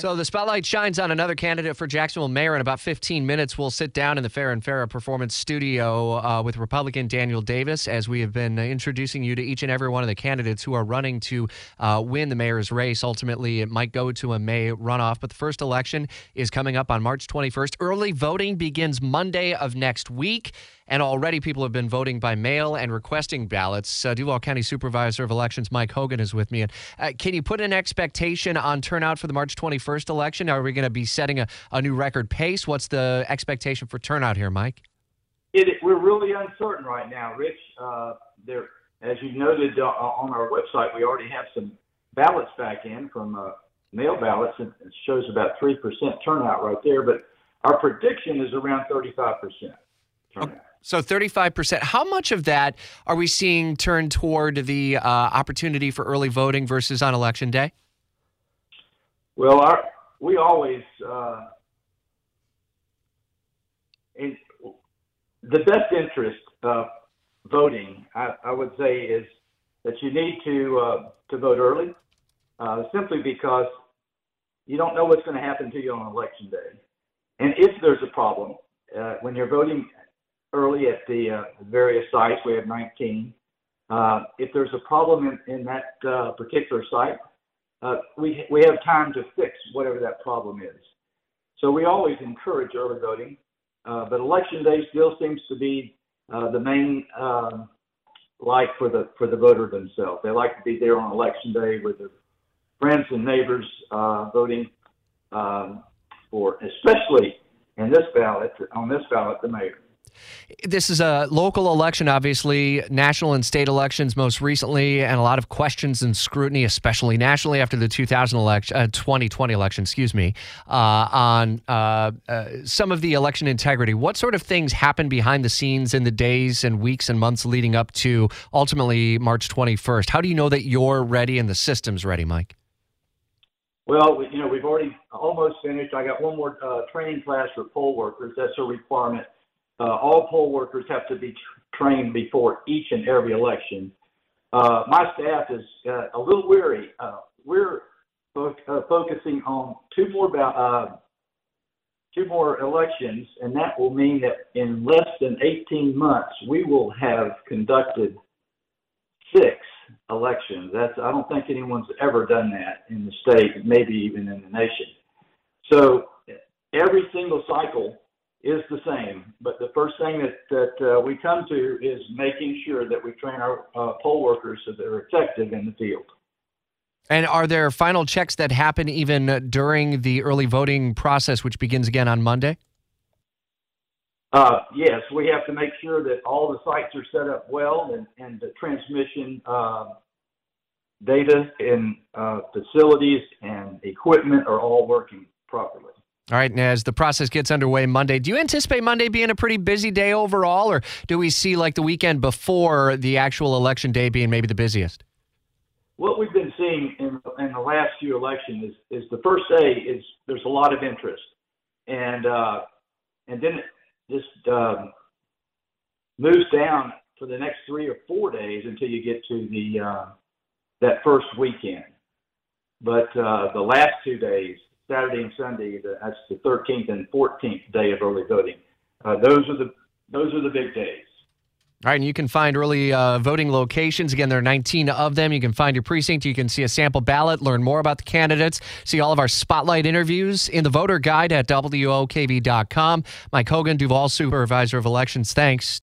So the spotlight shines on another candidate for Jacksonville mayor. In about 15 minutes, we'll sit down in the Farah and Farah Performance Studio uh, with Republican Daniel Davis as we have been introducing you to each and every one of the candidates who are running to uh, win the mayor's race. Ultimately, it might go to a May runoff, but the first election is coming up on March 21st. Early voting begins Monday of next week. And already people have been voting by mail and requesting ballots. Uh, Duval County Supervisor of Elections Mike Hogan is with me. And uh, can you put an expectation on turnout for the March 21st election? Are we going to be setting a, a new record pace? What's the expectation for turnout here, Mike? It, we're really uncertain right now, Rich. Uh, there, as you noted uh, on our website, we already have some ballots back in from uh, mail ballots, and it shows about three percent turnout right there. But our prediction is around thirty-five percent turnout. So 35%. How much of that are we seeing turn toward the uh, opportunity for early voting versus on election day? Well, our, we always, uh, in, the best interest of voting, I, I, would say, is that you need to uh, to vote early, uh, simply because you don't know what's going to happen to you on election day, and if there's a problem uh, when you're voting early at the uh, various sites. We have 19. Uh, if there's a problem in, that uh, particular site, we we have time to fix whatever that problem is. So we always encourage early voting, but election day still seems to be the main um, the for the voter themselves. They like to be there on election day with their friends and neighbors voting um, for, especially in this ballot on this ballot, the mayor. This is a local election, obviously, national and state elections most recently, and a lot of questions and scrutiny, especially nationally after the 2000 election, uh, 2020 election, excuse me, uh, on uh, uh, some of the election integrity. What sort of things happen behind the scenes in the days and weeks and months leading up to ultimately March 21st? How do you know that you're ready and the system's ready, Mike? Well, you know, we've already almost finished. I got one more uh, training class for poll workers. That's a requirement uh, all poll workers have to be trained before each and every election. Uh, my staff is uh, a little weary. Uh, we're fo- uh, focusing on two more uh, two more elections, and that will mean that in less than 18 months we will have conducted six elections. That's I don't think anyone's ever done that in the state, maybe even in the nation. So every single cycle is the same. But the first thing that, that uh, we come to is making sure that we train our uh, poll workers so they're effective in the field. And are there final checks that happen even during the early voting process, which begins again on Monday? Uh, yes, we have to make sure that all the sites are set up well and, and the transmission uh, data and uh, facilities and equipment are all working properly. All right, and as the process gets underway Monday, do you anticipate Monday being a pretty busy day overall, or do we see like the weekend before the actual election day being maybe the busiest? What we've been seeing in, in the last few elections is, is the first day is there's a lot of interest, and uh, and then it just um, moves down for the next three or four days until you get to the uh, that first weekend. But uh, the last two days Saturday and Sunday. The, that's the 13th and 14th day of early voting. Uh, those are the those are the big days. All right, and you can find early uh, voting locations. Again, there are 19 of them. You can find your precinct. You can see a sample ballot, learn more about the candidates, see all of our spotlight interviews in the voter guide at WOKV.com. Mike Hogan, Duval Supervisor of Elections. Thanks.